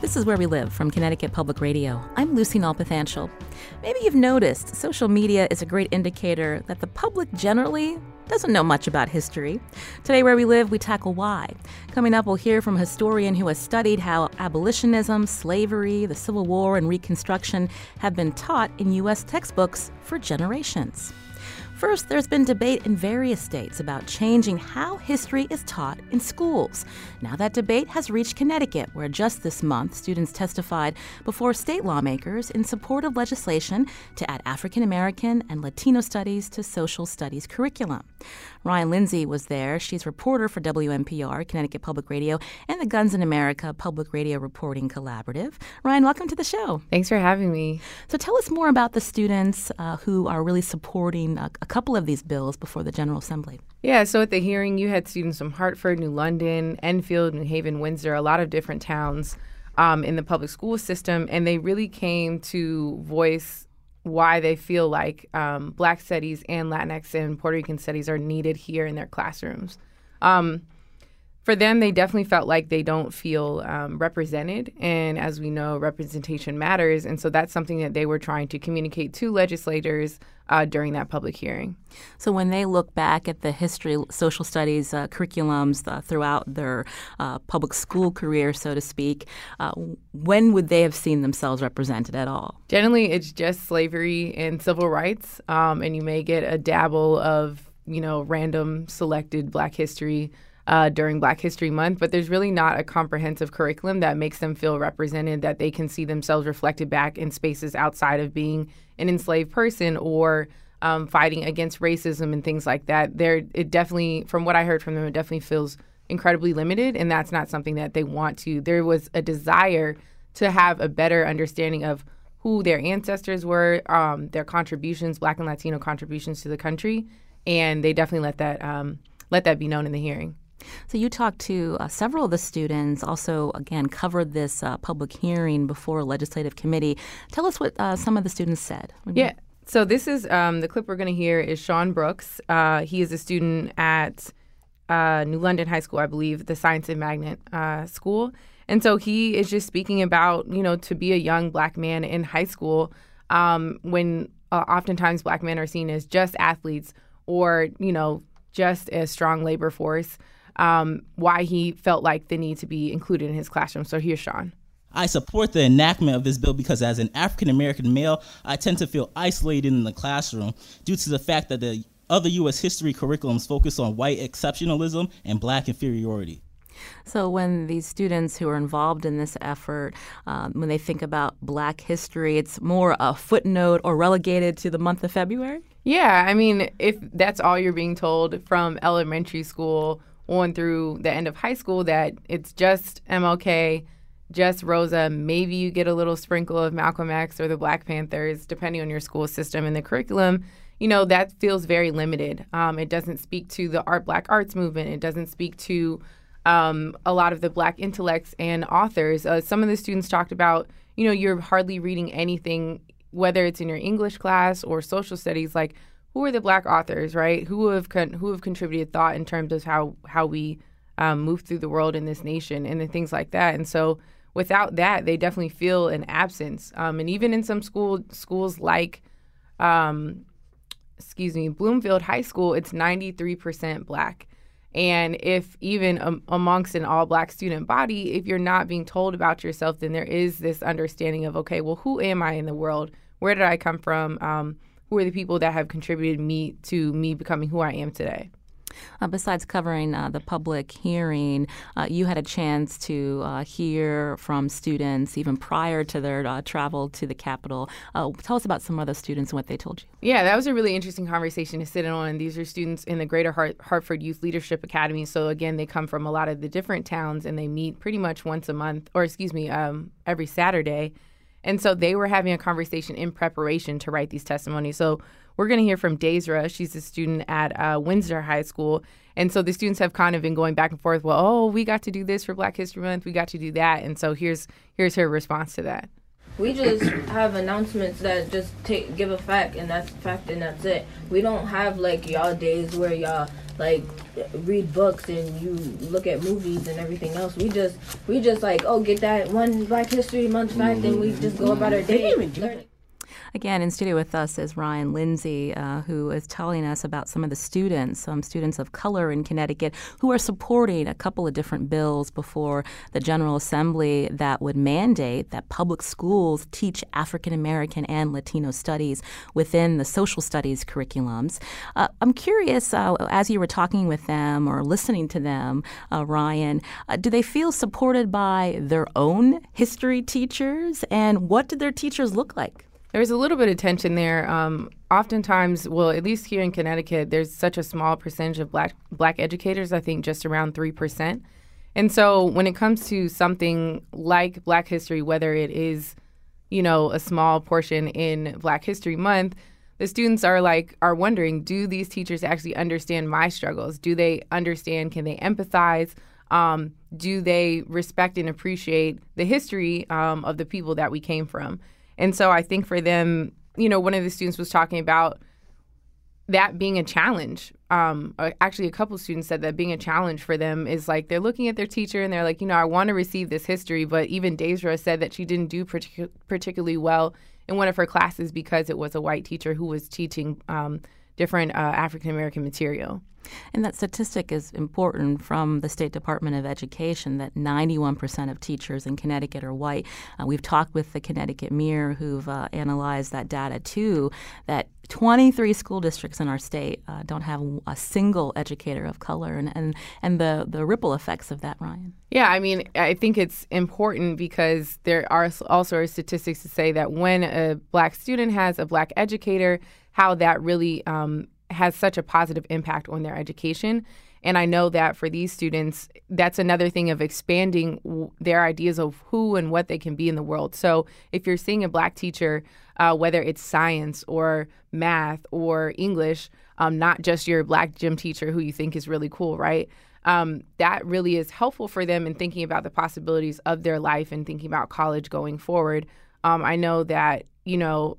This is Where We Live from Connecticut Public Radio. I'm Lucy Nalpathanchil. Maybe you've noticed social media is a great indicator that the public generally doesn't know much about history. Today, Where We Live, we tackle why. Coming up, we'll hear from a historian who has studied how abolitionism, slavery, the Civil War, and Reconstruction have been taught in U.S. textbooks for generations. First, there's been debate in various states about changing how history is taught in schools. Now, that debate has reached Connecticut, where just this month, students testified before state lawmakers in support of legislation to add African American and Latino studies to social studies curriculum. Ryan Lindsay was there. She's reporter for WNPR, Connecticut Public Radio, and the Guns in America Public Radio Reporting Collaborative. Ryan, welcome to the show. Thanks for having me. So, tell us more about the students uh, who are really supporting a, a couple of these bills before the General Assembly. Yeah, so at the hearing, you had students from Hartford, New London, Enfield, New Haven, Windsor, a lot of different towns um, in the public school system, and they really came to voice why they feel like um, Black studies and Latinx and Puerto Rican studies are needed here in their classrooms. Um, for them, they definitely felt like they don't feel um, represented. And as we know, representation matters. And so that's something that they were trying to communicate to legislators uh, during that public hearing. So when they look back at the history, social studies uh, curriculums uh, throughout their uh, public school career, so to speak, uh, when would they have seen themselves represented at all? Generally, it's just slavery and civil rights. Um, and you may get a dabble of, you know, random selected black history uh, during Black History Month, but there's really not a comprehensive curriculum that makes them feel represented, that they can see themselves reflected back in spaces outside of being an enslaved person or um, fighting against racism and things like that. There, it definitely, from what I heard from them, it definitely feels incredibly limited, and that's not something that they want to. There was a desire to have a better understanding of who their ancestors were, um, their contributions, Black and Latino contributions to the country, and they definitely let that um, let that be known in the hearing. So you talked to uh, several of the students, also, again, covered this uh, public hearing before a legislative committee. Tell us what uh, some of the students said. Yeah. So this is um, the clip we're going to hear is Sean Brooks. Uh, he is a student at uh, New London High School, I believe, the Science and Magnet uh, School. And so he is just speaking about, you know, to be a young black man in high school um, when oftentimes black men are seen as just athletes or, you know, just a strong labor force um, why he felt like the need to be included in his classroom. So here's Sean. I support the enactment of this bill because, as an African American male, I tend to feel isolated in the classroom due to the fact that the other U.S. history curriculums focus on white exceptionalism and black inferiority. So, when these students who are involved in this effort, um, when they think about Black history, it's more a footnote or relegated to the month of February? Yeah, I mean, if that's all you're being told from elementary school on through the end of high school that it's just MLK, just Rosa. Maybe you get a little sprinkle of Malcolm X or the Black Panthers, depending on your school system and the curriculum. You know, that feels very limited. Um, it doesn't speak to the art black arts movement. It doesn't speak to um, a lot of the black intellects and authors. Uh, some of the students talked about, you know, you're hardly reading anything, whether it's in your English class or social studies, like who are the black authors, right? Who have con- who have contributed thought in terms of how how we um, move through the world in this nation and the things like that. And so without that, they definitely feel an absence. Um, and even in some school schools like, um, excuse me, Bloomfield High School, it's ninety three percent black. And if even um, amongst an all black student body, if you're not being told about yourself, then there is this understanding of, okay, well, who am I in the world? Where did I come from? Um, who are the people that have contributed me to me becoming who I am today. Uh, besides covering uh, the public hearing, uh, you had a chance to uh, hear from students even prior to their uh, travel to the Capitol. Uh, tell us about some of those students and what they told you. Yeah, that was a really interesting conversation to sit in on. These are students in the Greater Hart- Hartford Youth Leadership Academy. So, again, they come from a lot of the different towns and they meet pretty much once a month, or excuse me, um, every Saturday And so they were having a conversation in preparation to write these testimonies. So we're going to hear from Daisra. She's a student at uh, Windsor High School. And so the students have kind of been going back and forth. Well, oh, we got to do this for Black History Month. We got to do that. And so here's here's her response to that. We just have announcements that just take give a fact and that's fact and that's it. We don't have like y'all days where y'all like read books and you look at movies and everything else. We just we just like oh get that one Black History Month fact and we just go about our day. Again, in studio with us is Ryan Lindsay, uh, who is telling us about some of the students, some students of color in Connecticut, who are supporting a couple of different bills before the General Assembly that would mandate that public schools teach African American and Latino studies within the social studies curriculums. Uh, I'm curious, uh, as you were talking with them or listening to them, uh, Ryan, uh, do they feel supported by their own history teachers? And what did their teachers look like? There's a little bit of tension there. Um, oftentimes, well, at least here in Connecticut, there's such a small percentage of black black educators. I think just around three percent. And so, when it comes to something like Black History, whether it is, you know, a small portion in Black History Month, the students are like are wondering, do these teachers actually understand my struggles? Do they understand? Can they empathize? Um, do they respect and appreciate the history um, of the people that we came from? And so I think for them, you know, one of the students was talking about that being a challenge. Um, actually, a couple students said that being a challenge for them is like they're looking at their teacher and they're like, you know, I want to receive this history, but even Daisra said that she didn't do partic- particularly well in one of her classes because it was a white teacher who was teaching um, different uh, African American material. And that statistic is important from the State Department of Education that 91% of teachers in Connecticut are white. Uh, we've talked with the Connecticut Mirror, who've uh, analyzed that data too, that 23 school districts in our state uh, don't have a single educator of color, and, and, and the, the ripple effects of that, Ryan. Yeah, I mean, I think it's important because there are also statistics to say that when a black student has a black educator, how that really um, has such a positive impact on their education. And I know that for these students, that's another thing of expanding w- their ideas of who and what they can be in the world. So if you're seeing a black teacher, uh, whether it's science or math or English, um, not just your black gym teacher who you think is really cool, right? Um, that really is helpful for them in thinking about the possibilities of their life and thinking about college going forward. Um, I know that, you know,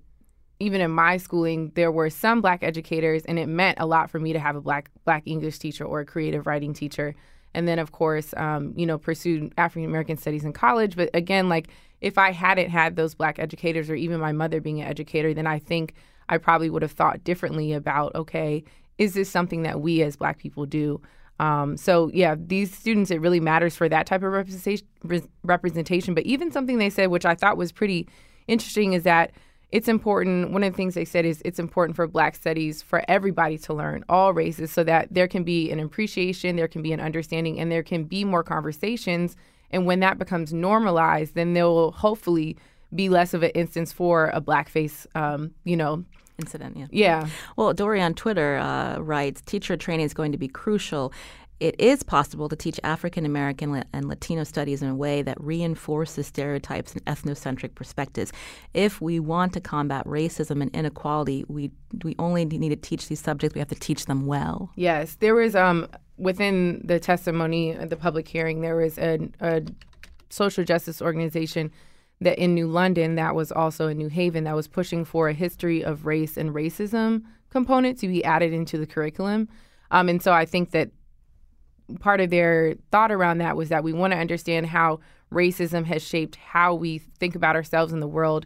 even in my schooling, there were some black educators, and it meant a lot for me to have a black black English teacher or a creative writing teacher. And then, of course, um, you know, pursued African American studies in college. But again, like if I hadn't had those black educators, or even my mother being an educator, then I think I probably would have thought differently about okay, is this something that we as black people do? Um, so yeah, these students, it really matters for that type of representation. Representation, but even something they said, which I thought was pretty interesting, is that it's important. One of the things they said is it's important for Black studies for everybody to learn, all races, so that there can be an appreciation, there can be an understanding, and there can be more conversations. And when that becomes normalized, then there will hopefully be less of an instance for a blackface, um, you know, incident. Yeah. Yeah. Well, Dory on Twitter uh, writes, teacher training is going to be crucial it is possible to teach African American and Latino studies in a way that reinforces stereotypes and ethnocentric perspectives. If we want to combat racism and inequality, we we only need to teach these subjects. We have to teach them well. Yes, there was um within the testimony, at the public hearing, there was a, a social justice organization that in New London, that was also in New Haven, that was pushing for a history of race and racism component to be added into the curriculum. Um, and so I think that part of their thought around that was that we want to understand how racism has shaped how we think about ourselves in the world,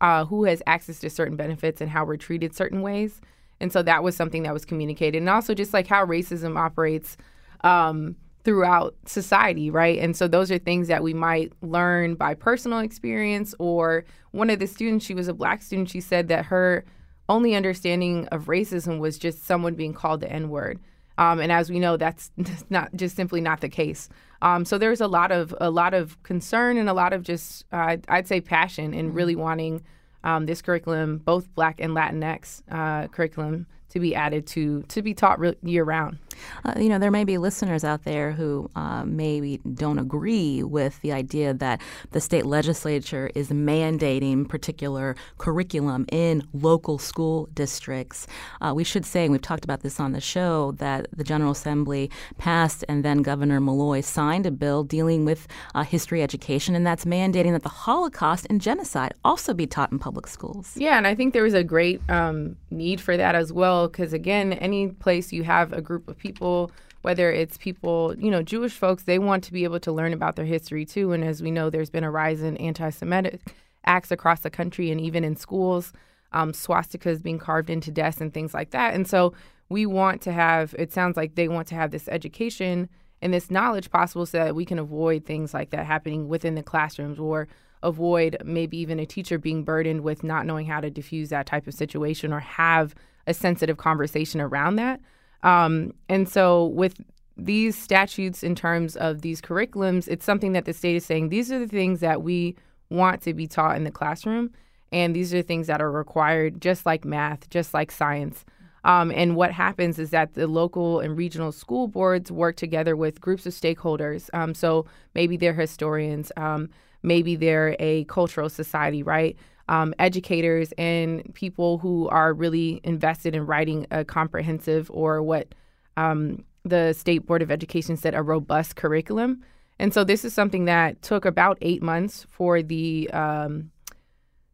uh, who has access to certain benefits, and how we're treated certain ways. And so that was something that was communicated, and also just like how racism operates um, throughout society, right? And so those are things that we might learn by personal experience. Or one of the students, she was a black student, she said that her only understanding of racism was just someone being called the N word. Um, and as we know, that's not just simply not the case. Um, so there's a lot of a lot of concern and a lot of just uh, I'd say passion in mm-hmm. really wanting um, this curriculum, both Black and Latinx uh, curriculum, to be added to to be taught re- year round. Uh, you know, there may be listeners out there who uh, maybe don't agree with the idea that the state legislature is mandating particular curriculum in local school districts. Uh, we should say, and we've talked about this on the show, that the General Assembly passed and then Governor Malloy signed a bill dealing with uh, history education, and that's mandating that the Holocaust and genocide also be taught in public schools. Yeah, and I think there was a great um, need for that as well, because again, any place you have a group of people, whether it's people, you know, Jewish folks, they want to be able to learn about their history too. And as we know, there's been a rise in anti Semitic acts across the country and even in schools, um, swastikas being carved into desks and things like that. And so we want to have, it sounds like they want to have this education and this knowledge possible so that we can avoid things like that happening within the classrooms or avoid maybe even a teacher being burdened with not knowing how to diffuse that type of situation or have a sensitive conversation around that. Um, and so with these statutes in terms of these curriculums, it's something that the state is saying these are the things that we want to be taught in the classroom. And these are things that are required, just like math, just like science. Um, and what happens is that the local and regional school boards work together with groups of stakeholders. Um, so maybe they're historians, um, maybe they're a cultural society, right? Um, educators and people who are really invested in writing a comprehensive or what um, the State Board of Education said a robust curriculum. And so this is something that took about eight months for the um,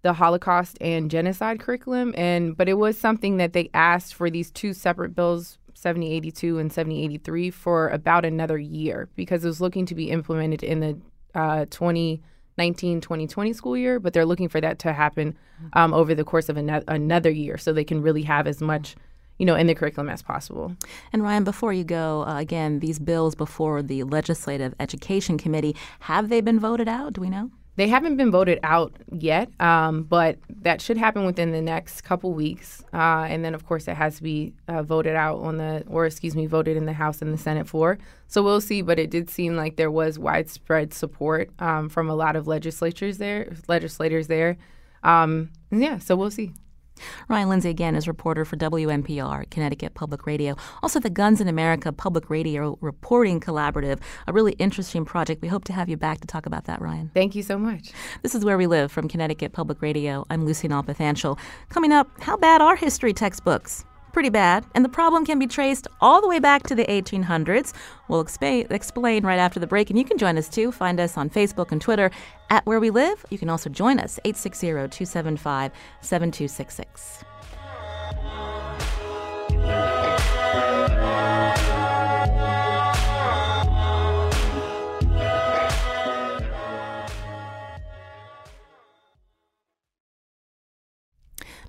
the Holocaust and genocide curriculum, and but it was something that they asked for these two separate bills, 7082 and 7083, for about another year because it was looking to be implemented in the uh, 20 19 2020 school year, but they're looking for that to happen um, over the course of an- another year so they can really have as much you know, in the curriculum as possible. And Ryan, before you go, uh, again, these bills before the Legislative Education Committee, have they been voted out? Do we know? They haven't been voted out yet, um, but that should happen within the next couple weeks. Uh, and then, of course, it has to be uh, voted out on the, or excuse me, voted in the House and the Senate for. So we'll see. But it did seem like there was widespread support um, from a lot of legislatures there, legislators there. Um, yeah, so we'll see. Ryan Lindsay, again, is reporter for WNPR, Connecticut Public Radio. Also, the Guns in America Public Radio Reporting Collaborative, a really interesting project. We hope to have you back to talk about that, Ryan. Thank you so much. This is Where We Live from Connecticut Public Radio. I'm Lucy Nalpathanchil. Coming up, how bad are history textbooks? Pretty bad, and the problem can be traced all the way back to the 1800s. We'll expa- explain right after the break, and you can join us too. Find us on Facebook and Twitter at Where We Live. You can also join us, 860 275 7266.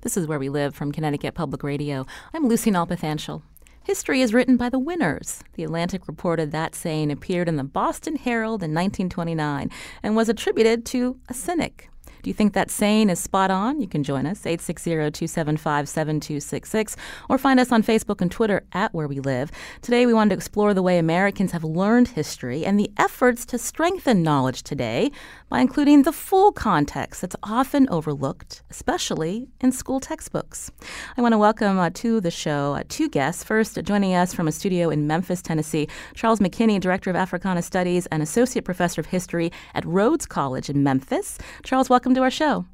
This is Where We Live from Connecticut Public Radio. I'm Lucy Nalpathanchil. History is written by the winners. The Atlantic reported that saying appeared in the Boston Herald in 1929 and was attributed to a cynic. Do you think that saying is spot on? You can join us, 860-275-7266, or find us on Facebook and Twitter at Where We Live. Today we wanted to explore the way Americans have learned history and the efforts to strengthen knowledge today by including the full context that's often overlooked, especially in school textbooks. I want to welcome uh, to the show uh, two guests. First, uh, joining us from a studio in Memphis, Tennessee, Charles McKinney, Director of Africana Studies and Associate Professor of History at Rhodes College in Memphis. Charles, welcome welcome to our show.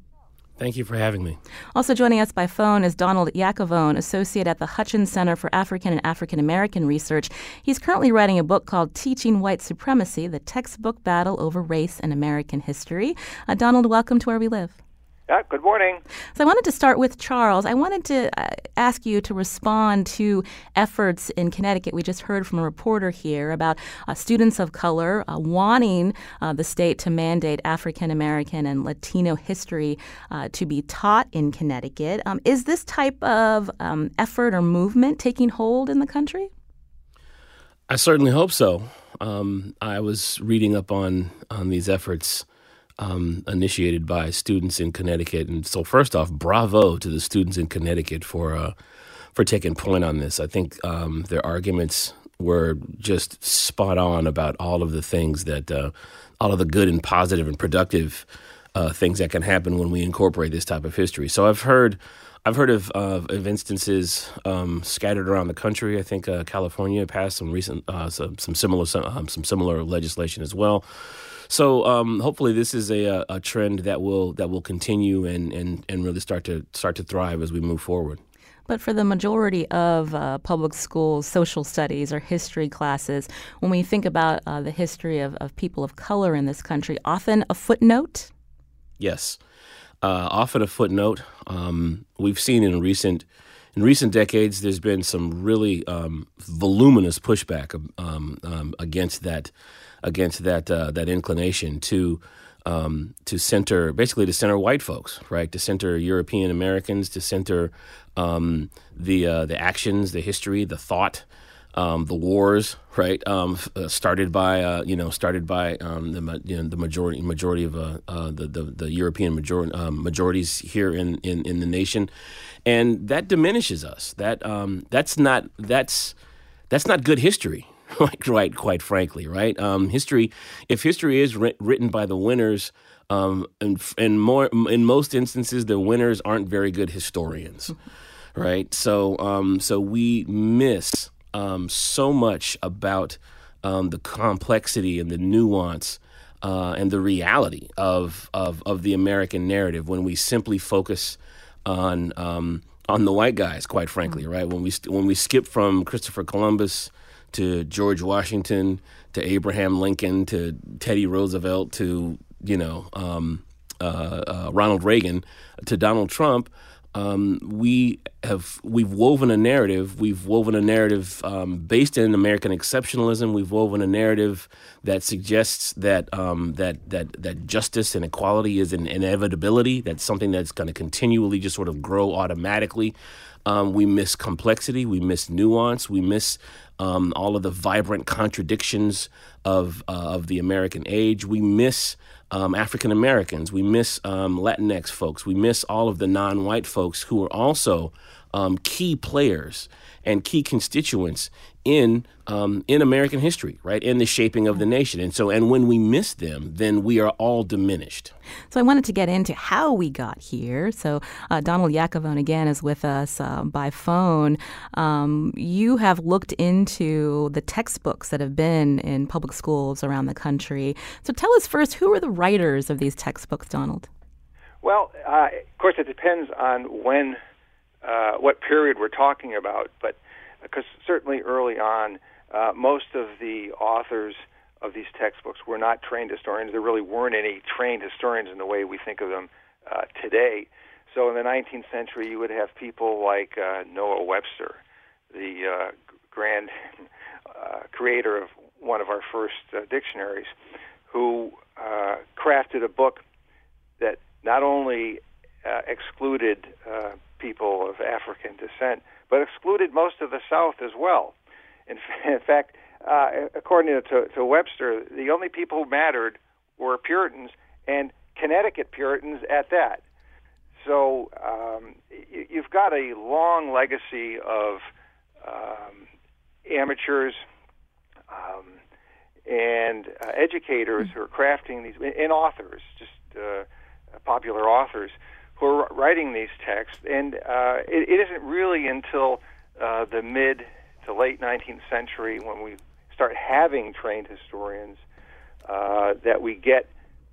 Thank you for having me. Also joining us by phone is Donald Yacovone, associate at the Hutchins Center for African and African American Research. He's currently writing a book called Teaching White Supremacy: The Textbook Battle Over Race and American History. Uh, Donald, welcome to Where We Live. Uh, good morning. So I wanted to start with Charles. I wanted to uh, ask you to respond to efforts in Connecticut. We just heard from a reporter here about uh, students of color uh, wanting uh, the state to mandate African American and Latino history uh, to be taught in Connecticut. Um, is this type of um, effort or movement taking hold in the country? I certainly hope so. Um, I was reading up on on these efforts um, initiated by students in Connecticut. And so, first off, bravo to the students in Connecticut for uh, for taking point on this. I think um, their arguments were just spot on about all of the things that uh, all of the good and positive and productive uh, things that can happen when we incorporate this type of history. So I've heard. I've heard of, of, of instances um, scattered around the country. I think uh, California passed some recent uh, some, some, similar some, um, some, similar legislation as well. So um, hopefully this is a, a trend that will that will continue and, and, and really start to start to thrive as we move forward. But for the majority of uh, public schools, social studies or history classes, when we think about uh, the history of, of people of color in this country, often a footnote? Yes, uh, often a footnote. Um, we've seen in recent in recent decades, there's been some really um, voluminous pushback um, um against that against that uh, that inclination to um, to center basically to center white folks, right? To center European Americans, to center um, the uh, the actions, the history, the thought, um, the wars, right? Um, uh, started by uh, you know started by um, the you know, the majority majority of uh, uh, the, the, the European majority um, majorities here in, in, in the nation, and that diminishes us. That that's not that's that's not good history, like right, quite frankly, right? Um, history, if history is ri- written by the winners, um, and, and more in most instances, the winners aren't very good historians, right? So, um, so we miss um, so much about um, the complexity and the nuance. Uh, and the reality of, of of the American narrative when we simply focus on um, on the white guys, quite frankly, right? When we when we skip from Christopher Columbus to George Washington to Abraham Lincoln to Teddy Roosevelt to you know um, uh, uh, Ronald Reagan to Donald Trump. Um, we have we've woven a narrative. We've woven a narrative um, based in American exceptionalism. We've woven a narrative that suggests that um, that that that justice and equality is an inevitability. That's something that's going to continually just sort of grow automatically. Um, we miss complexity. We miss nuance. We miss um, all of the vibrant contradictions of uh, of the American age. We miss um, African Americans. We miss um, Latinx folks. We miss all of the non-white folks who are also um, key players and key constituents in um, in American history, right? In the shaping of the nation. And so, and when we miss them, then we are all diminished. So, I wanted to get into how we got here. So, uh, Donald Yacovone again is with us uh, by phone. Um, you have looked into the textbooks that have been in public schools around the country. So, tell us first who are the writers of these textbooks, Donald? Well, uh, of course, it depends on when, uh, what period we're talking about, but because certainly early on, uh, most of the authors of these textbooks were not trained historians. There really weren't any trained historians in the way we think of them uh, today. So in the 19th century, you would have people like uh, Noah Webster, the uh, grand uh, creator of one of our first uh, dictionaries, who crafted a book that not only excluded people of African descent, but excluded most of the South as well. In, in fact, uh, according to, to Webster, the only people who mattered were Puritans and Connecticut Puritans at that. So um, you, you've got a long legacy of um, amateurs um, and uh, educators who are crafting these, and authors, just uh, popular authors who are writing these texts. And uh, it, it isn't really until uh, the mid to late 19th century when we start having trained historians uh, that we get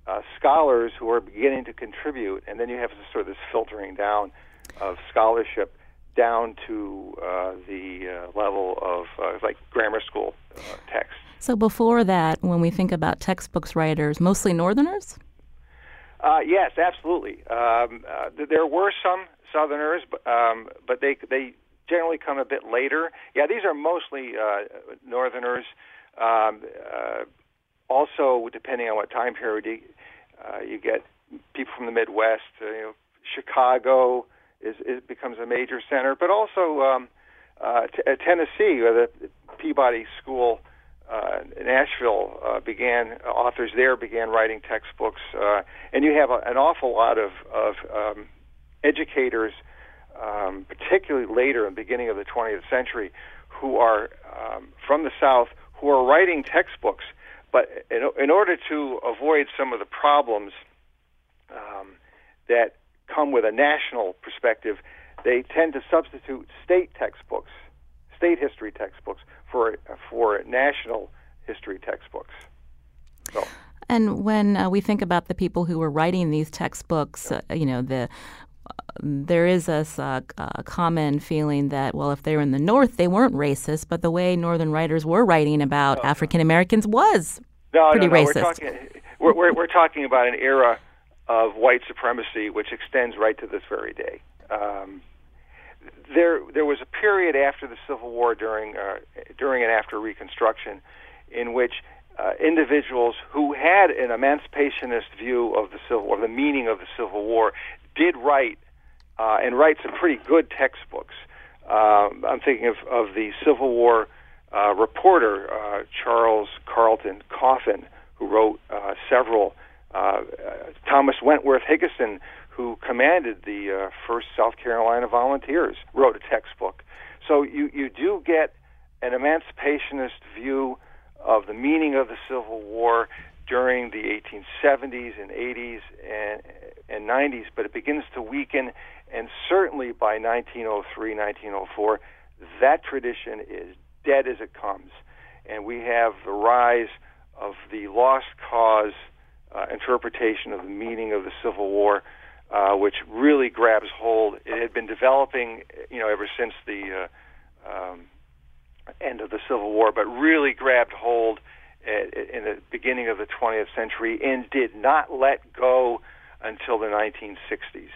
uh, scholars who are beginning to contribute, and then you have sort of this filtering down of scholarship down to uh, the uh, level of uh, like grammar school uh, text. So before that, when we think about textbooks writers, mostly Northerners. Uh, yes, absolutely. Um, uh, there were some Southerners, um, but they they generally come a bit later. Yeah, these are mostly uh, Northerners. Um, uh, also, depending on what time period, uh, you get people from the Midwest. Uh, you know, Chicago is, is becomes a major center, but also um, uh, t- uh, Tennessee, where the Peabody School uh, Nashville uh, began authors there began writing textbooks, uh, and you have a, an awful lot of of um, educators, um, particularly later in the beginning of the 20th century, who are um, from the South who are writing textbooks, but in, in order to avoid some of the problems um, that come with a national perspective, they tend to substitute state textbooks, state history textbooks, for for national history textbooks. So. And when uh, we think about the people who were writing these textbooks, uh, you know, the there is a, a, common feeling that, well, if they were in the North, they weren't racist, but the way Northern writers were writing about no. African Americans was no, pretty no, no. racist. We're talking, we're, we're, we're, talking about an era of white supremacy which extends right to this very day. Um, there, there was a period after the Civil War, during uh, during and after Reconstruction, in which uh, individuals who had an emancipationist view of the Civil War, the meaning of the Civil War, did write uh, and write some pretty good textbooks. Um, I'm thinking of, of the Civil War uh, reporter uh, Charles Carlton Coffin, who wrote uh, several. Uh, Thomas Wentworth Higginson, who commanded the uh, first South Carolina Volunteers, wrote a textbook. So you you do get an emancipationist view of the meaning of the Civil War during the 1870s and 80s and, and 90s, but it begins to weaken, and certainly by 1903, 1904, that tradition is dead as it comes. And we have the rise of the lost cause uh, interpretation of the meaning of the Civil War, uh, which really grabs hold. It had been developing, you know, ever since the uh, um, end of the Civil War, but really grabbed hold at, in the beginning of the 20th century and did not let go until the 1960s.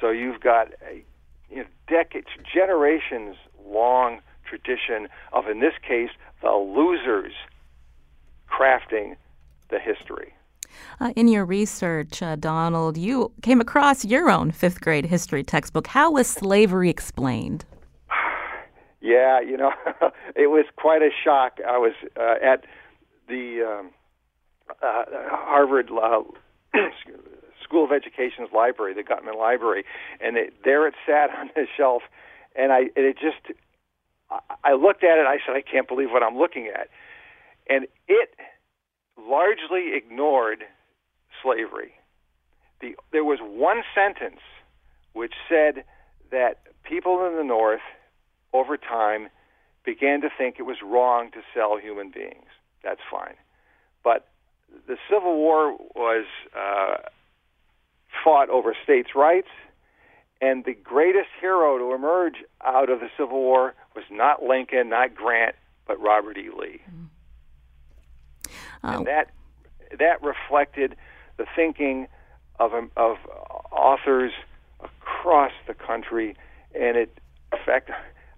So you've got a you know, decades, generations long tradition of, in this case, the losers crafting the history. Uh, in your research, uh, Donald, you came across your own fifth grade history textbook. How was slavery explained? Yeah, you know, it was quite a shock. I was uh, at the um, uh, Harvard uh, School of Education's library, the Gutman Library, and it, there it sat on the shelf, and I and it just I looked at it. I said, I can't believe what I'm looking at, and it largely ignored slavery. The, there was one sentence which said that people in the North over time, began to think it was wrong to sell human beings. That's fine. But the Civil War was uh, fought over states' rights, and the greatest hero to emerge out of the Civil War was not Lincoln, not Grant, but Robert E. Lee. And that that reflected the thinking of of authors across the country, and it, in fact,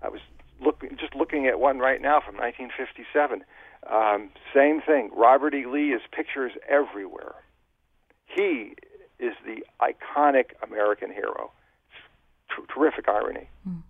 I was looking just looking at one right now from 1957. Um, same thing. Robert E. Lee is pictures everywhere. He is the iconic American hero. T- terrific irony. Mm.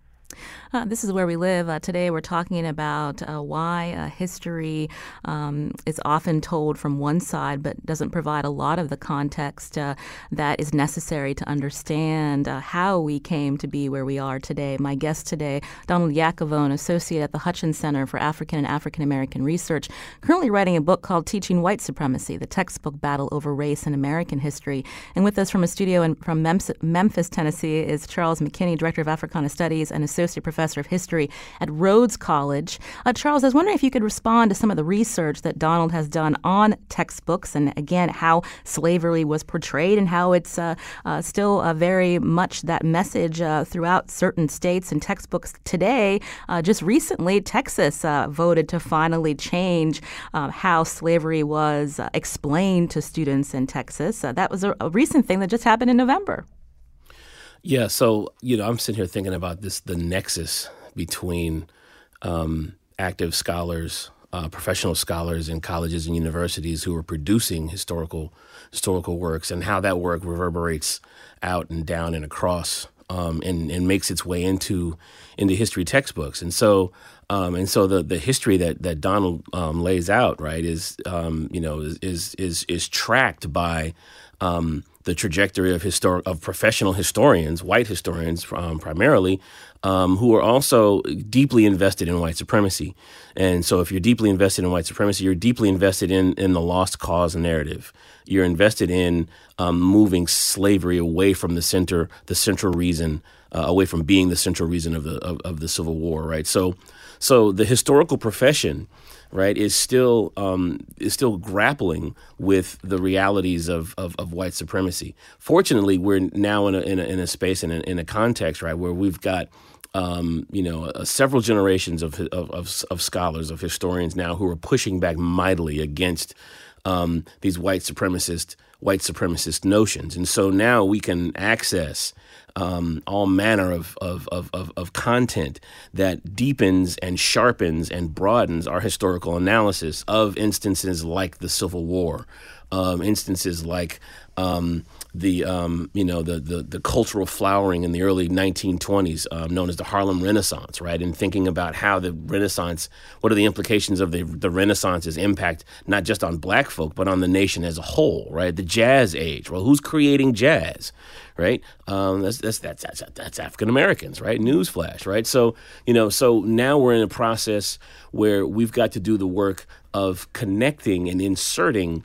Uh, this is where we live. Uh, today, we're talking about uh, why uh, history um, is often told from one side, but doesn't provide a lot of the context uh, that is necessary to understand uh, how we came to be where we are today. My guest today, Donald Yacovone, associate at the Hutchins Center for African and African American Research, currently writing a book called Teaching White Supremacy: The Textbook Battle Over Race in American History. And with us from a studio in, from Memphis, Tennessee, is Charles McKinney, Director of Africana Studies and Associate Professor professor of history at Rhodes College. Uh, Charles, I was wondering if you could respond to some of the research that Donald has done on textbooks and, again, how slavery was portrayed and how it's uh, uh, still very much that message uh, throughout certain states and textbooks today. Uh, just recently, Texas uh, voted to finally change how slavery was explained to students in Texas. that was a, a recent thing that just happened in November. Yeah, so you know, I'm sitting here thinking about this the nexus between um, active scholars, uh, professional scholars in colleges and universities who are producing historical historical works, and how that work reverberates out and down and across, um, and and makes its way into into history textbooks. And so, um, and so the the history that that Donald um, lays out, right, is um, you know is is is, is tracked by um, the trajectory of histor- of professional historians, white historians um, primarily, um, who are also deeply invested in white supremacy. And so, if you're deeply invested in white supremacy, you're deeply invested in in the lost cause narrative. You're invested in um, moving slavery away from the center, the central reason, uh, away from being the central reason of the of, of the Civil War. Right. So, so the historical profession right, is still um, is still grappling with the realities of, of, of, white supremacy. Fortunately, we're now in a, in a, in a space and in, in, a context, right, where we've got um, you know uh, several generations of, of, of of scholars, of historians now who are pushing back mightily against um, these white supremacist white supremacist notions, and so now we can access um, all manner of, of, of, of, content that deepens and sharpens and broadens our historical analysis of instances like the Civil War, um, instances like um, the um, you know the, the, the cultural flowering in the early 1920s, um, known as the Harlem Renaissance, right? And thinking about how the Renaissance, what are the implications of the the Renaissance's impact not just on Black folk but on the nation as a whole, right? The Jazz Age. Well, who's creating jazz, right? Um, that's that's that's that's, that's African Americans, right? Newsflash, right? So you know, so now we're in a process where we've got to do the work of connecting and inserting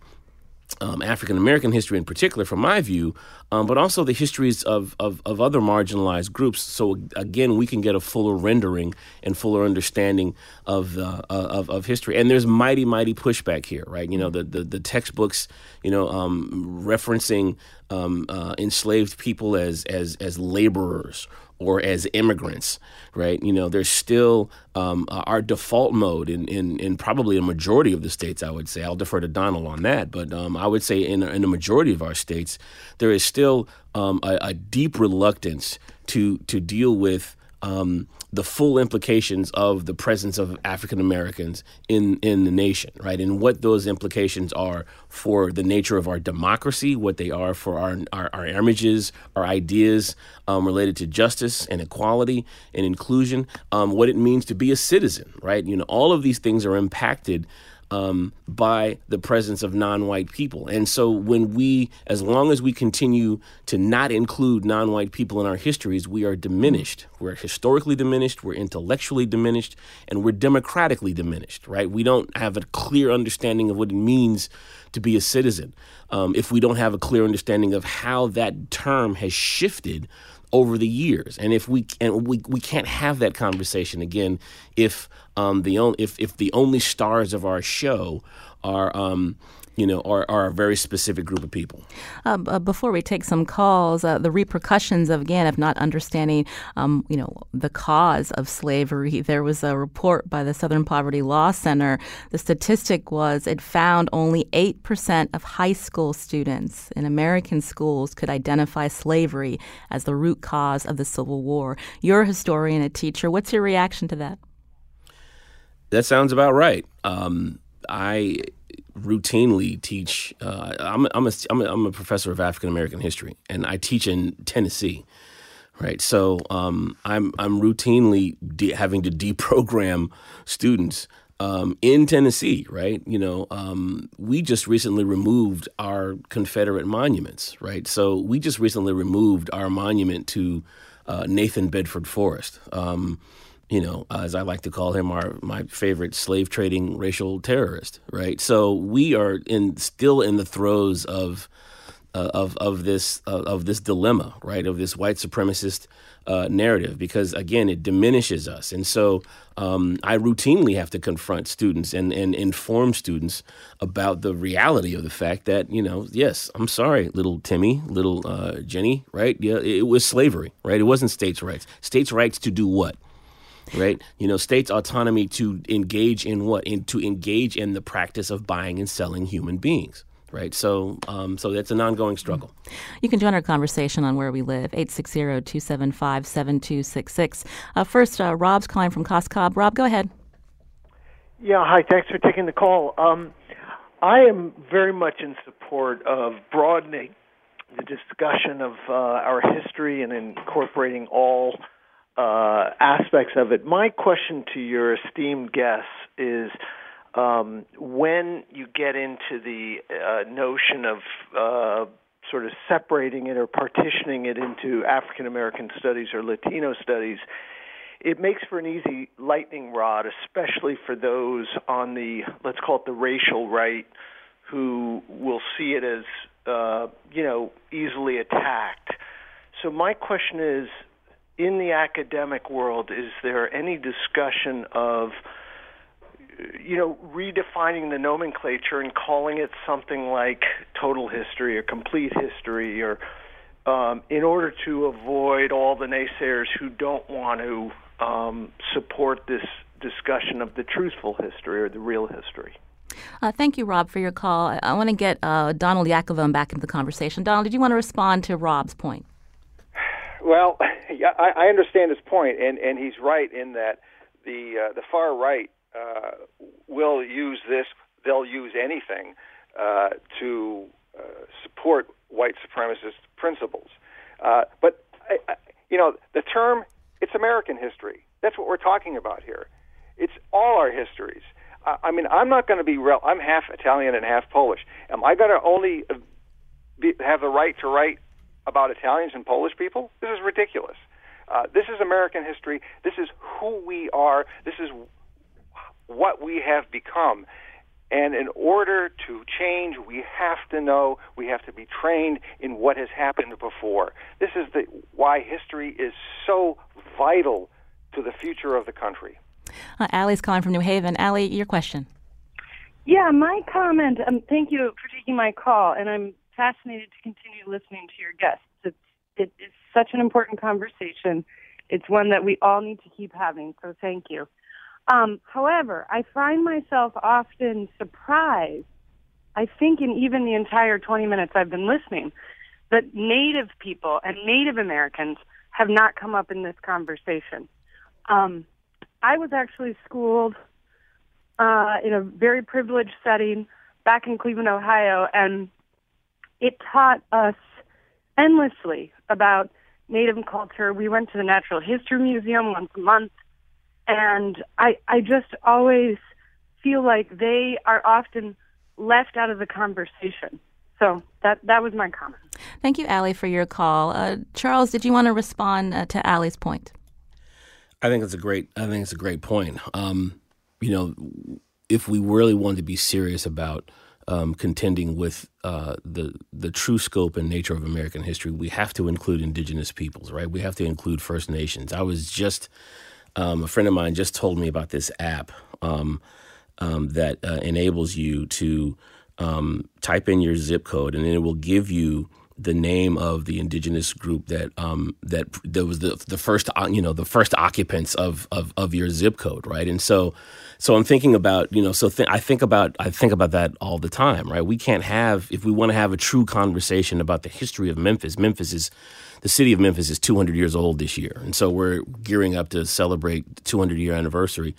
um, African American history in particular, from my view, um, but also the histories of, of, of, other marginalized groups. So again, we can get a fuller rendering and fuller understanding of, uh, of, of history. And there's mighty, mighty pushback here, right? You know, the, the, the textbooks, you know, um, referencing um, uh, enslaved people as, as, as laborers or as immigrants, right? You know, there's still um, uh, our default mode in, in, in probably a majority of the states, I would say. I'll defer to Donald on that. But um, I would say in, in a majority of our states, there is still um, a, a, deep reluctance to, to deal with um, the full implications of the presence of African Americans in in the nation, right? And what those implications are for the nature of our democracy, what they are for our our, our images, our ideas um, related to justice and equality and inclusion, um, what it means to be a citizen, right? You know, all of these things are impacted um, by the presence of non-white people. And so when we, as long as we continue to not include non-white people in our histories, we are diminished. We're historically diminished, we're intellectually diminished, and we're democratically diminished, right? We don't have a clear understanding of what it means to be a citizen. Um, if we don't have a clear understanding of how that term has shifted over the years. And if we and we, we can't have that conversation again if um, the only if if the only stars of our show are um, you know, are, are a very specific group of people. Uh, uh, before we take some calls, uh, the repercussions of again of not understanding, um, you know, the cause of slavery. There was a report by the Southern Poverty Law Center. The statistic was it found only eight percent of high school students in American schools could identify slavery as the root cause of the Civil War. You're a historian, a teacher. What's your reaction to that? That sounds about right. Um, I routinely teach. Uh, I'm, I'm, a, I'm, a, I'm a professor of African American history, and I teach in Tennessee. Right, so um, I'm I'm routinely de- having to deprogram students um, in Tennessee. Right, you know, um, we just recently removed our Confederate monuments. Right, so we just recently removed our monument to uh, Nathan Bedford Forrest. Um, you know, as I like to call him, our my favorite slave trading racial terrorist, right? So we are in still in the throes of uh, of of this uh, of this dilemma, right? Of this white supremacist uh, narrative, because again, it diminishes us, and so um, I routinely have to confront students and and inform students about the reality of the fact that you know, yes, I'm sorry, little Timmy, little uh, Jenny, right? Yeah, it was slavery, right? It wasn't states' rights. States' rights to do what? Right? You know, states' autonomy to engage in what? In, to engage in the practice of buying and selling human beings. Right, so um, so that's an ongoing struggle. You can join our conversation on where we live, 860-275-7266. Uh, first, uh, Rob's calling from Cos Cob. Rob, go ahead. Yeah, hi. Thanks for taking the call. Um, I am very much in support of broadening the discussion of uh, our history and incorporating all uh, aspects of it. My question to your esteemed guests is um, when you get into the uh, notion of uh, sort of separating it or partitioning it into African American studies or Latino studies, it makes for an easy lightning rod, especially for those on the let's call it the racial right, who will see it as uh, you know easily attacked. So my question is, in the academic world, is there any discussion of you know, redefining the nomenclature and calling it something like total history or complete history, or um, in order to avoid all the naysayers who don't want to um, support this discussion of the truthful history or the real history. Uh, thank you, Rob, for your call. I, I want to get uh, Donald Yacovone back into the conversation. Donald, did you want to respond to Rob's point? Well, yeah, I, I understand his point, and, and he's right in that the uh, the far right uh, will use this. They'll use anything uh, to uh, support white supremacist principles. Uh, but I, I, you know, the term it's American history. That's what we're talking about here. It's all our histories. I, I mean, I'm not going to be real. I'm half Italian and half Polish. Am I going to only uh, be, have the right to write about Italians and Polish people? This is ridiculous. Uh, this is American history. This is who we are. This is what we have become. And in order to change, we have to know, we have to be trained in what has happened before. This is the, why history is so vital to the future of the country. Uh, Allie's calling from New Haven. Allie, your question. Yeah, my comment, um, thank you for taking my call, and I'm fascinated to continue listening to your guests. It's, it, it's such an important conversation. It's one that we all need to keep having, so thank you. Um, however, I find myself often surprised, I think in even the entire 20 minutes I've been listening, that Native people and Native Americans have not come up in this conversation. Um, I was actually schooled uh, in a very privileged setting back in Cleveland, Ohio, and it taught us endlessly about Native culture. We went to the Natural History Museum once a month and I I just always feel like they are often left out of the conversation. So that that was my comment. Thank you, Allie, for your call. Uh, Charles, did you want to respond uh, to Allie's point? I think it's a great. I think it's a great point. Um, you know, if we really want to be serious about um, contending with uh, the the true scope and nature of American history, we have to include Indigenous peoples, right? We have to include First Nations. I was just um, a friend of mine just told me about this app um, um, that uh, enables you to um, type in your zip code, and then it will give you the name of the indigenous group that um, that that was the the first uh, you know the first occupants of, of of your zip code, right? And so so I'm thinking about you know so th- I think about I think about that all the time, right? We can't have if we want to have a true conversation about the history of Memphis. Memphis is the city of Memphis is 200 years old this year, and so we're gearing up to celebrate the 200 year anniversary.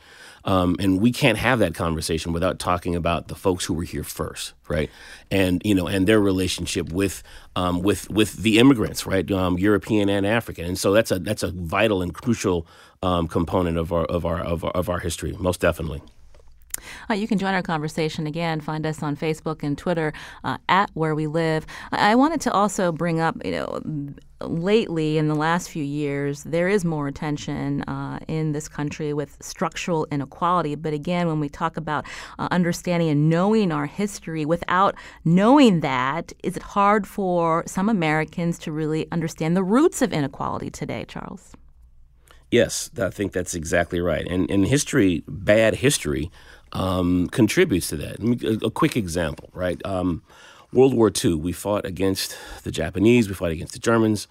Um, and we can't have that conversation without talking about the folks who were here first, right? And you know, and their relationship with um, with with the immigrants, right? Um, European and African, and so that's a that's a vital and crucial um, component of our of our of our, of our history, most definitely. Uh, you can join our conversation again. Find us on Facebook and Twitter uh, at Where We Live. I-, I wanted to also bring up, you know, lately in the last few years, there is more attention uh, in this country with structural inequality. But again, when we talk about uh, understanding and knowing our history, without knowing that, is it hard for some Americans to really understand the roots of inequality today, Charles? Yes, I think that's exactly right. And in history, bad history um, contributes to that. A, a, quick example, right? Um, World War II, we fought against the Japanese, we fought against the Germans,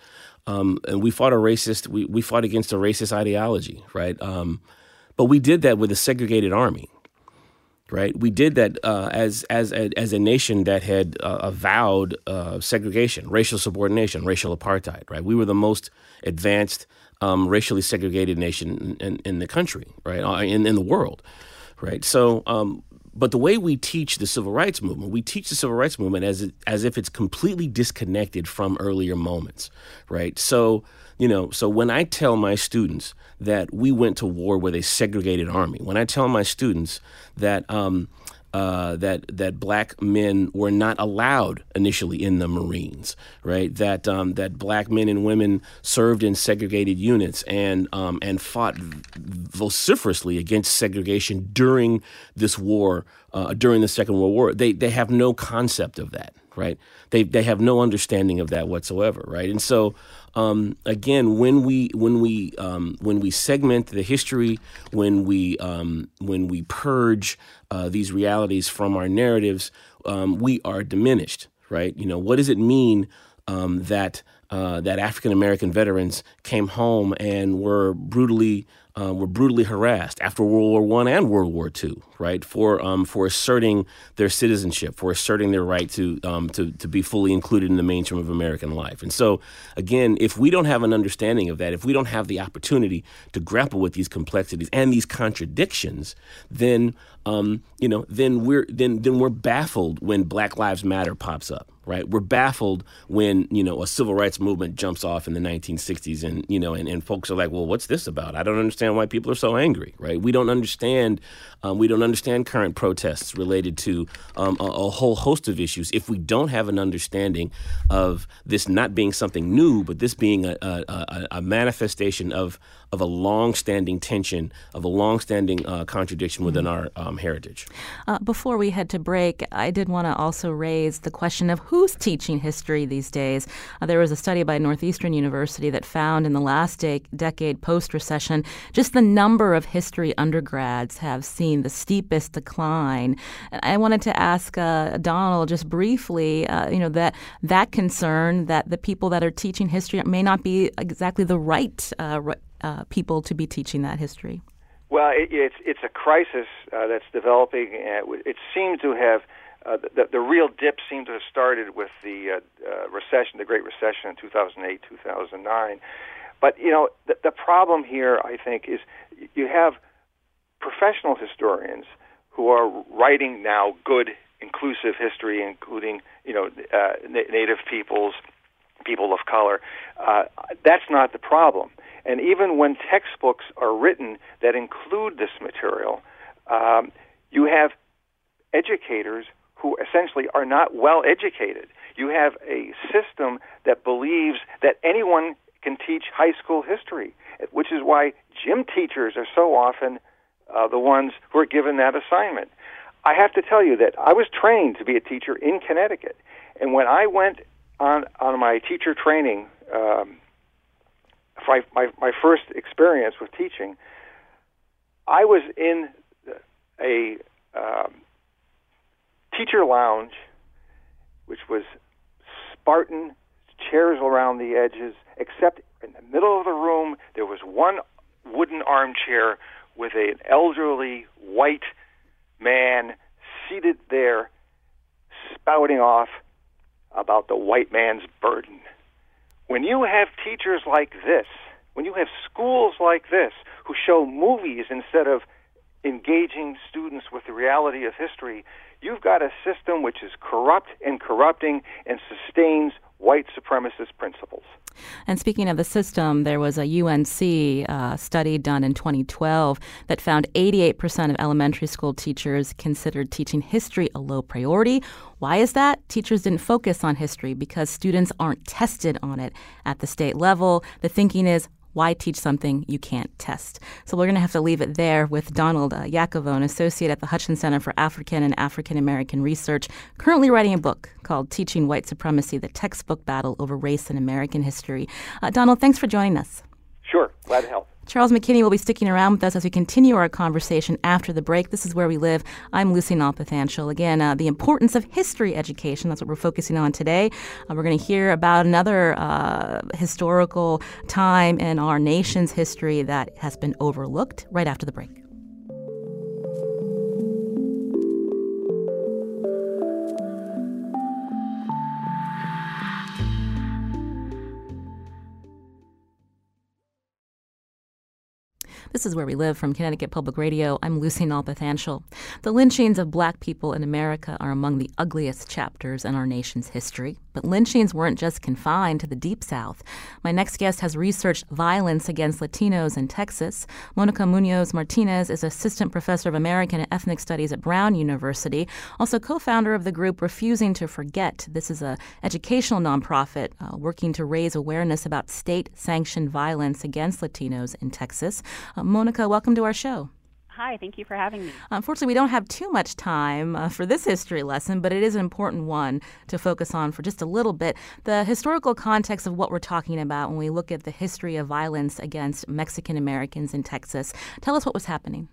um, and we fought a racist. We, we fought against a racist ideology, right? Um, but we did that with a segregated army, right? We did that uh, as as a, as a nation that had uh, avowed uh, segregation, racial subordination, racial apartheid, right? We were the most advanced um, racially segregated nation in, in, in the country, right? Uh, in in the world right? So, um, but the way we teach the civil rights movement, we teach the civil rights movement as as if it's completely disconnected from earlier moments, right? So, you know, so when I tell my students that we went to war with a segregated army, when I tell my students that um, uh, that that black men were not allowed initially in the Marines, right? That um, that black men and women served in segregated units and um, and fought vociferously against segregation during this war, uh, during the Second World War. They they have no concept of that, right? They they have no understanding of that whatsoever, right? And so um, again, when we when we um, when we segment the history, when we um, when we purge uh, these realities from our narratives, um, we are diminished, right? You know, what does it mean um, that uh, that African American veterans came home and were brutally uh, were brutally harassed after World War One and World War Two, right? For um, for asserting their citizenship, for asserting their right to um, to to be fully included in the mainstream of American life. And so, again, if we don't have an understanding of that, if we don't have the opportunity to grapple with these complexities and these contradictions, then um, you know, then we're then then we're baffled when Black Lives Matter pops up, right? We're baffled when you know a civil rights movement jumps off in the 1960s, and you know, and, and folks are like, well, what's this about? I don't understand why people are so angry, right? We don't understand um, we don't understand current protests related to um, a, a, whole host of issues if we don't have an understanding of this not being something new, but this being a, a, a manifestation of of a long-standing tension, of a long-standing uh, contradiction within mm-hmm. our um, heritage. Uh, before we head to break, I did want to also raise the question of who's teaching history these days. Uh, there was a study by Northeastern University that found in the last de- decade post-recession, just the number of history undergrads have seen the steepest decline. I wanted to ask uh, Donald just briefly, uh, you know, that that concern that the people that are teaching history may not be exactly the right uh, uh, people to be teaching that history? Well, it, it's it's a crisis uh, that's developing. It seems to have uh, the, the real dip seemed to have started with the uh, uh, recession, the Great Recession in 2008, 2009. But you know, the, the problem here, I think, is you have professional historians who are writing now good, inclusive history, including you know uh, native peoples, people of color. Uh, that's not the problem. And even when textbooks are written that include this material, um, you have educators who essentially are not well educated. You have a system that believes that anyone can teach high school history, which is why gym teachers are so often uh, the ones who are given that assignment. I have to tell you that I was trained to be a teacher in Connecticut, and when I went on on my teacher training um, my, my, my first experience with teaching, I was in a um, teacher lounge, which was Spartan, chairs around the edges, except in the middle of the room there was one wooden armchair with an elderly white man seated there, spouting off about the white man's burden. When you have teachers like this, when you have schools like this who show movies instead of engaging students with the reality of history, you've got a system which is corrupt and corrupting and sustains white supremacist principles. And speaking of the system, there was a UNC uh, study done in 2012 that found 88% of elementary school teachers considered teaching history a low priority. Why is that? Teachers didn't focus on history because students aren't tested on it at the state level. The thinking is, why teach something you can't test? So we're going to have to leave it there with Donald uh, Yacovone, an associate at the Hutchins Center for African and African American Research, currently writing a book called Teaching White Supremacy The Textbook Battle Over Race in American History. Uh, Donald, thanks for joining us. Sure, glad to help. Charles McKinney will be sticking around with us as we continue our conversation after the break. This is Where We Live. I'm Lucy Nalpathanchil. Again, uh, the importance of history education. That's what we're focusing on today. Uh, we're going to hear about another uh, historical time in our nation's history that has been overlooked right after the break. This is Where We Live from Connecticut Public Radio. I'm Lucy Nalpathanchil. The lynchings of black people in America are among the ugliest chapters in our nation's history. But lynchings weren't just confined to the Deep South. My next guest has researched violence against Latinos in Texas. Monica Munoz Martinez is Assistant Professor of American and Ethnic Studies at Brown University, also co founder of the group Refusing to Forget. This is an educational nonprofit uh, working to raise awareness about state sanctioned violence against Latinos in Texas. Uh, Monica, welcome to our show. Hi, thank you for having me. Unfortunately, we don't have too much time uh, for this history lesson, but it is an important one to focus on for just a little bit. The historical context of what we're talking about when we look at the history of violence against Mexican Americans in Texas. Tell us what was happening.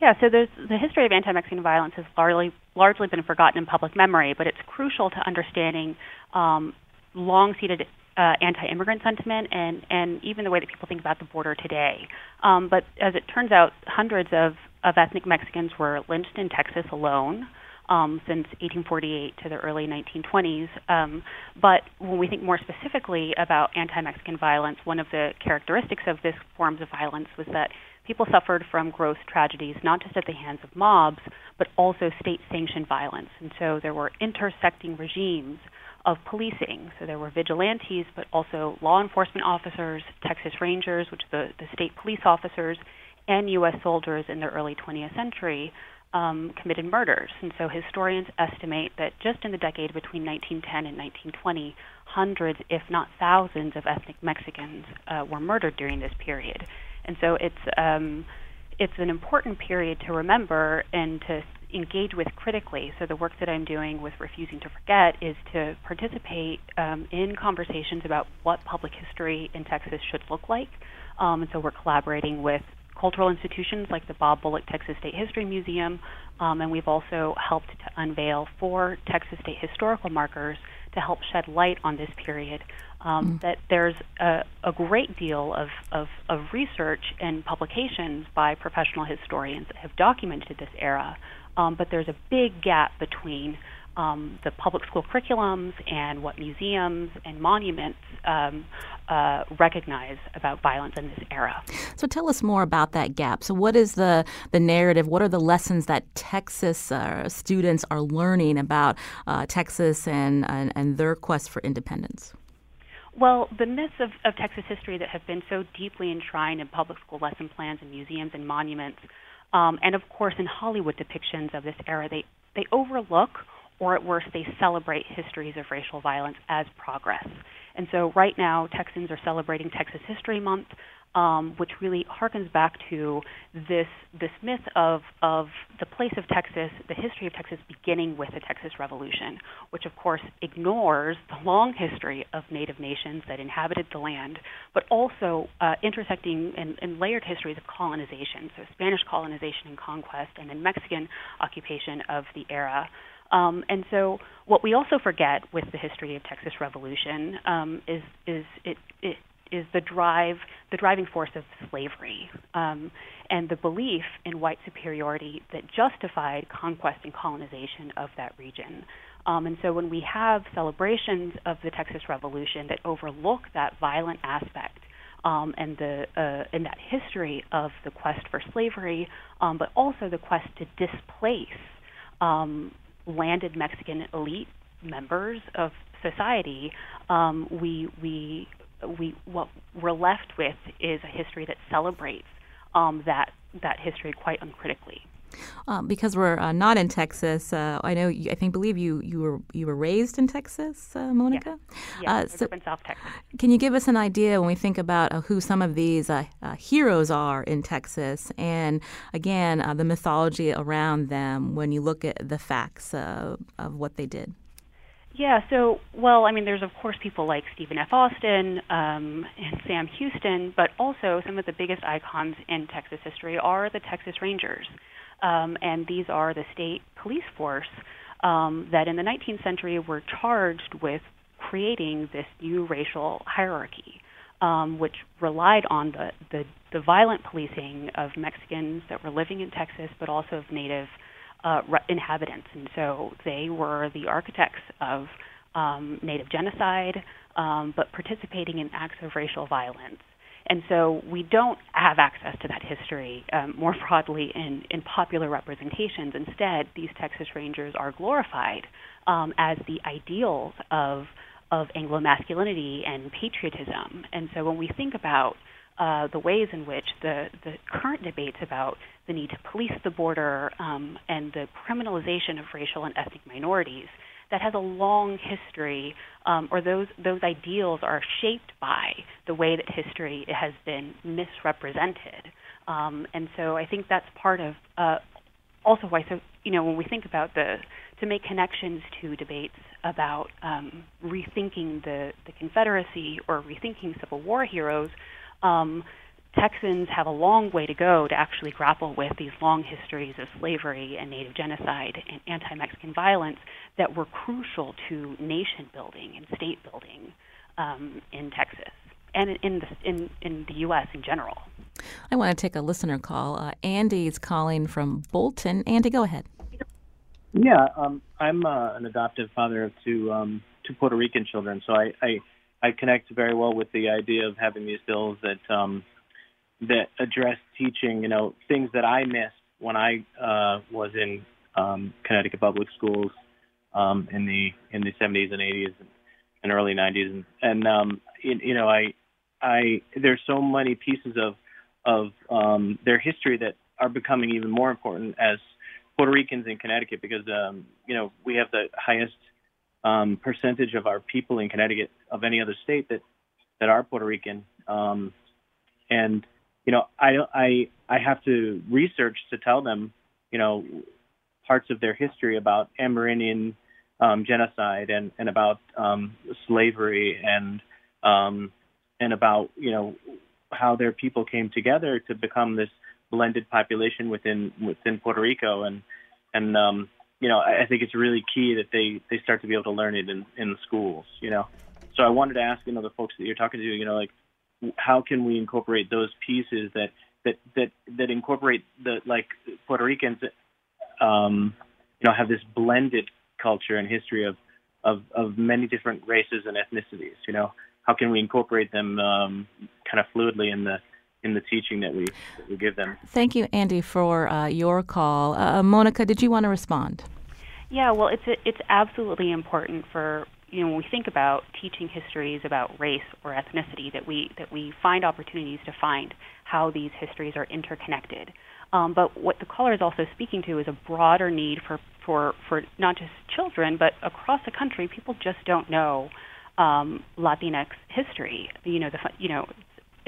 Yeah, so the history of anti-Mexican violence has largely largely been forgotten in public memory, but it's crucial to understanding um, long-seated uh, anti-immigrant sentiment and and even the way that people think about the border today. Um, but as it turns out, hundreds of of ethnic Mexicans were lynched in Texas alone. Um, since 1848 to the early 1920s. Um, but when we think more specifically about anti Mexican violence, one of the characteristics of this forms of violence was that people suffered from gross tragedies, not just at the hands of mobs, but also state sanctioned violence. And so there were intersecting regimes of policing. So there were vigilantes, but also law enforcement officers, Texas Rangers, which are the, the state police officers, and U.S. soldiers in the early 20th century um, committed murders. And so historians estimate that just in the decade between 1910 and 1920, hundreds, if not thousands, of ethnic Mexicans uh, were murdered during this period. And so it's um, it's an important period to remember and to engage with critically. So the work that I'm doing with Refusing to Forget is to participate um, in conversations about what public history in Texas should look like. Um, and so we're collaborating with cultural institutions like the Bob Bullock Texas State History Museum, um, and we've also helped to unveil four Texas state historical markers to help shed light on this period. Um, mm. That there's a, a great deal of, of, of, research and publications by professional historians that have documented this era, um, but there's a big gap between um, the public school curriculums and what museums and monuments um, uh, recognize about violence in this era. So tell us more about that gap. So what is the the narrative? What are the lessons that Texas uh, students are learning about uh, Texas and, and, and their quest for independence? Well, the myths of, of Texas history that have been so deeply enshrined in public school lesson plans and museums and monuments um, and of course, in Hollywood depictions of this era, they, they overlook or at worst, they celebrate histories of racial violence as progress. And so, right now, Texans are celebrating Texas History Month um, which really harkens back to this this myth of of the place of Texas, the history of Texas beginning with the Texas Revolution, which of course ignores the long history of Native nations that inhabited the land, but also uh, intersecting and, and layered histories of colonization, so Spanish colonization and conquest, and then Mexican occupation of the era. Um, and so, what we also forget with the history of Texas Revolution um, is is it, it is the drive, the driving force of slavery, um, and the belief in white superiority that justified conquest and colonization of that region. Um, and so, when we have celebrations of the Texas Revolution that overlook that violent aspect um, and the uh, and that history of the quest for slavery, um, but also the quest to displace um, landed Mexican elite members of society, um, we we we what we're left with is a history that celebrates um, that that history quite uncritically. Um, because we're uh, not in Texas, uh, I know. You, I think believe you you were you were raised in Texas, uh, Monica. Yeah, yeah uh, so in South Texas. Can you give us an idea when we think about uh, who some of these uh, heroes are in Texas, and again the mythology around them when you look at the facts of what they did? Yeah, so, well, I mean, there's of course people like Stephen F. Austin um, and Sam Houston, but also some of the biggest icons in Texas history are the Texas Rangers. Um, and these are the state police force um, that in the 19th century were charged with creating this new racial hierarchy, um, which relied on the, the, the violent policing of Mexicans that were living in Texas, but also of native uh, inhabitants, and so they were the architects of um, native genocide, um, but participating in acts of racial violence. And so we don't have access to that history um, more broadly in, in popular representations. Instead, these Texas Rangers are glorified um, as the ideals of of Anglo masculinity and patriotism. And so when we think about uh, the ways in which the, the current debates about the need to police the border um, and the criminalization of racial and ethnic minorities that has a long history, um, or those those ideals are shaped by the way that history has been misrepresented. Um, and so I think that's part of uh, also why. So you know when we think about the to make connections to debates about um, rethinking the the Confederacy or rethinking Civil War heroes. Um, Texans have a long way to go to actually grapple with these long histories of slavery and native genocide and anti Mexican violence that were crucial to nation building and state building um, in Texas and in the, in, in the U.S. in general. I want to take a listener call. Uh, Andy's calling from Bolton. Andy, go ahead. Yeah, um, I'm uh, an adoptive father of two um, two Puerto Rican children, so I, I I connect very well with the idea of having these bills that um, that address teaching, you know, things that I missed when I uh, was in um, Connecticut public schools um, in the in the 70s and 80s and early 90s, and, and um, you, you know, I I there's so many pieces of of um, their history that are becoming even more important as Puerto Ricans in Connecticut because um, you know we have the highest um, percentage of our people in Connecticut of any other state that that are Puerto Rican, um, and you know, I I I have to research to tell them, you know, parts of their history about Amerindian um, genocide and and about um, slavery and um, and about you know how their people came together to become this blended population within within Puerto Rico and and um, you know I, I think it's really key that they they start to be able to learn it in in the schools. You know, so I wanted to ask you know the folks that you're talking to, you know, like how can we incorporate those pieces that that that that incorporate the like Puerto Ricans, um, you know, have this blended culture and history of of of many different races and ethnicities. You know, how can we incorporate them um, kind of fluidly in the in the teaching that we that we give them? Thank you, Andy, for uh, your call. Uh, Monica, did you want to respond? Yeah, well, it's a, it's absolutely important for you know when we think about teaching histories about race or ethnicity that we that we find opportunities to find how these histories are interconnected. Um, but what the caller is also speaking to is a broader need for for for not just children but across the country people just don't know um, Latinx history. You know the you know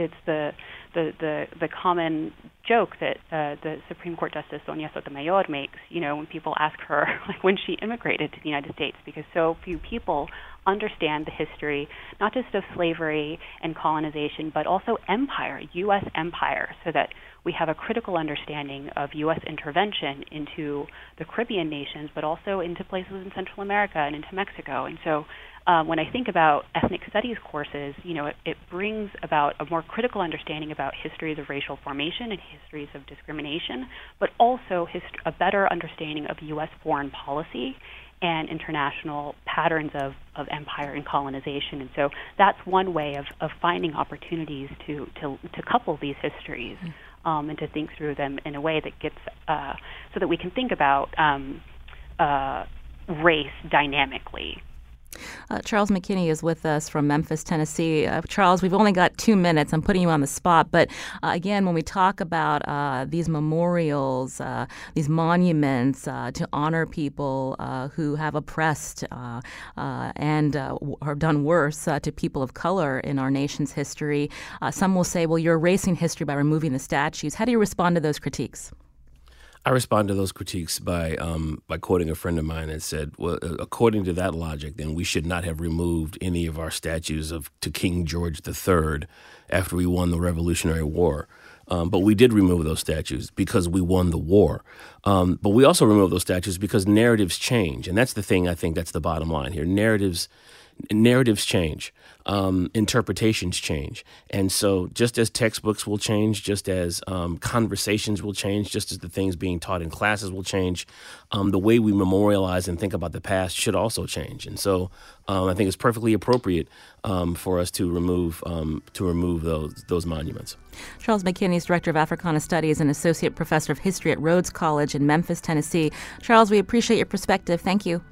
it's the the the, the common joke that uh, the Supreme Court Justice Sonia Sotomayor makes, you know, when people ask her like when she immigrated to the United States, because so few people understand the history, not just of slavery and colonization, but also empire, U.S. empire, so that we have a critical understanding of U.S. intervention into the Caribbean nations, but also into places in Central America and into Mexico. And so um, when I think about ethnic studies courses, you know, it, it brings about a more critical understanding about histories of racial formation and histories of discrimination, but also hist- a better understanding of U.S. foreign policy and international patterns of, of empire and colonization. And so that's one way of, of finding opportunities to, to, to couple these histories um, and to think through them in a way that gets, uh, so that we can think about um, uh, race dynamically uh, Charles McKinney is with us from Memphis, Tennessee. Uh, Charles, we've only got two minutes. I'm putting you on the spot. But uh, again, when we talk about uh, these memorials, uh, these monuments uh, to honor people who have oppressed and have done worse to people of color in our nation's history, some will say, well, you're erasing history by removing the statues. How do you respond to those critiques? I respond to those critiques by um, by quoting a friend of mine that said, "Well, uh, according to that logic, then we should not have removed any of our statues of to King George III after we won the Revolutionary War." Um, but we did remove those statues because we won the war. Um, but we also removed those statues because narratives change, and that's the thing. I think that's the bottom line here. Narratives narratives change, um, interpretations change. And so, just as textbooks will change, just as um, conversations will change, just as the things being taught in classes will change, um, the way we memorialize and think about the past should also change. And so, um, I think it's perfectly appropriate um, for us to remove um, to remove those those monuments. Charles McKinney is director of Africana Studies and associate professor of history at Rhodes College in Memphis, Tennessee. Charles, we appreciate your perspective. Thank you.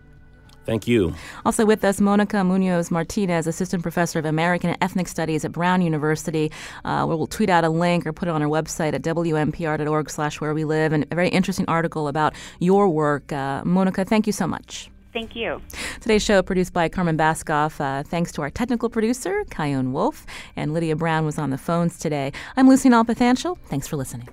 Thank you. Also with us, Monica Munoz Martinez, Assistant Professor of American and Ethnic Studies at Brown University. Uh, we'll tweet out a link or put it on our website at wnpr.org slash where we live, And a very interesting article about your work. Uh, Monica, thank you so much. Thank you. Today's show produced by Carmen Baskauf. Uh, thanks to our technical producer, Chion Wolf, and Lydia Brown was on the phones today. I'm Lucy Nalpathanchil. Thanks for listening.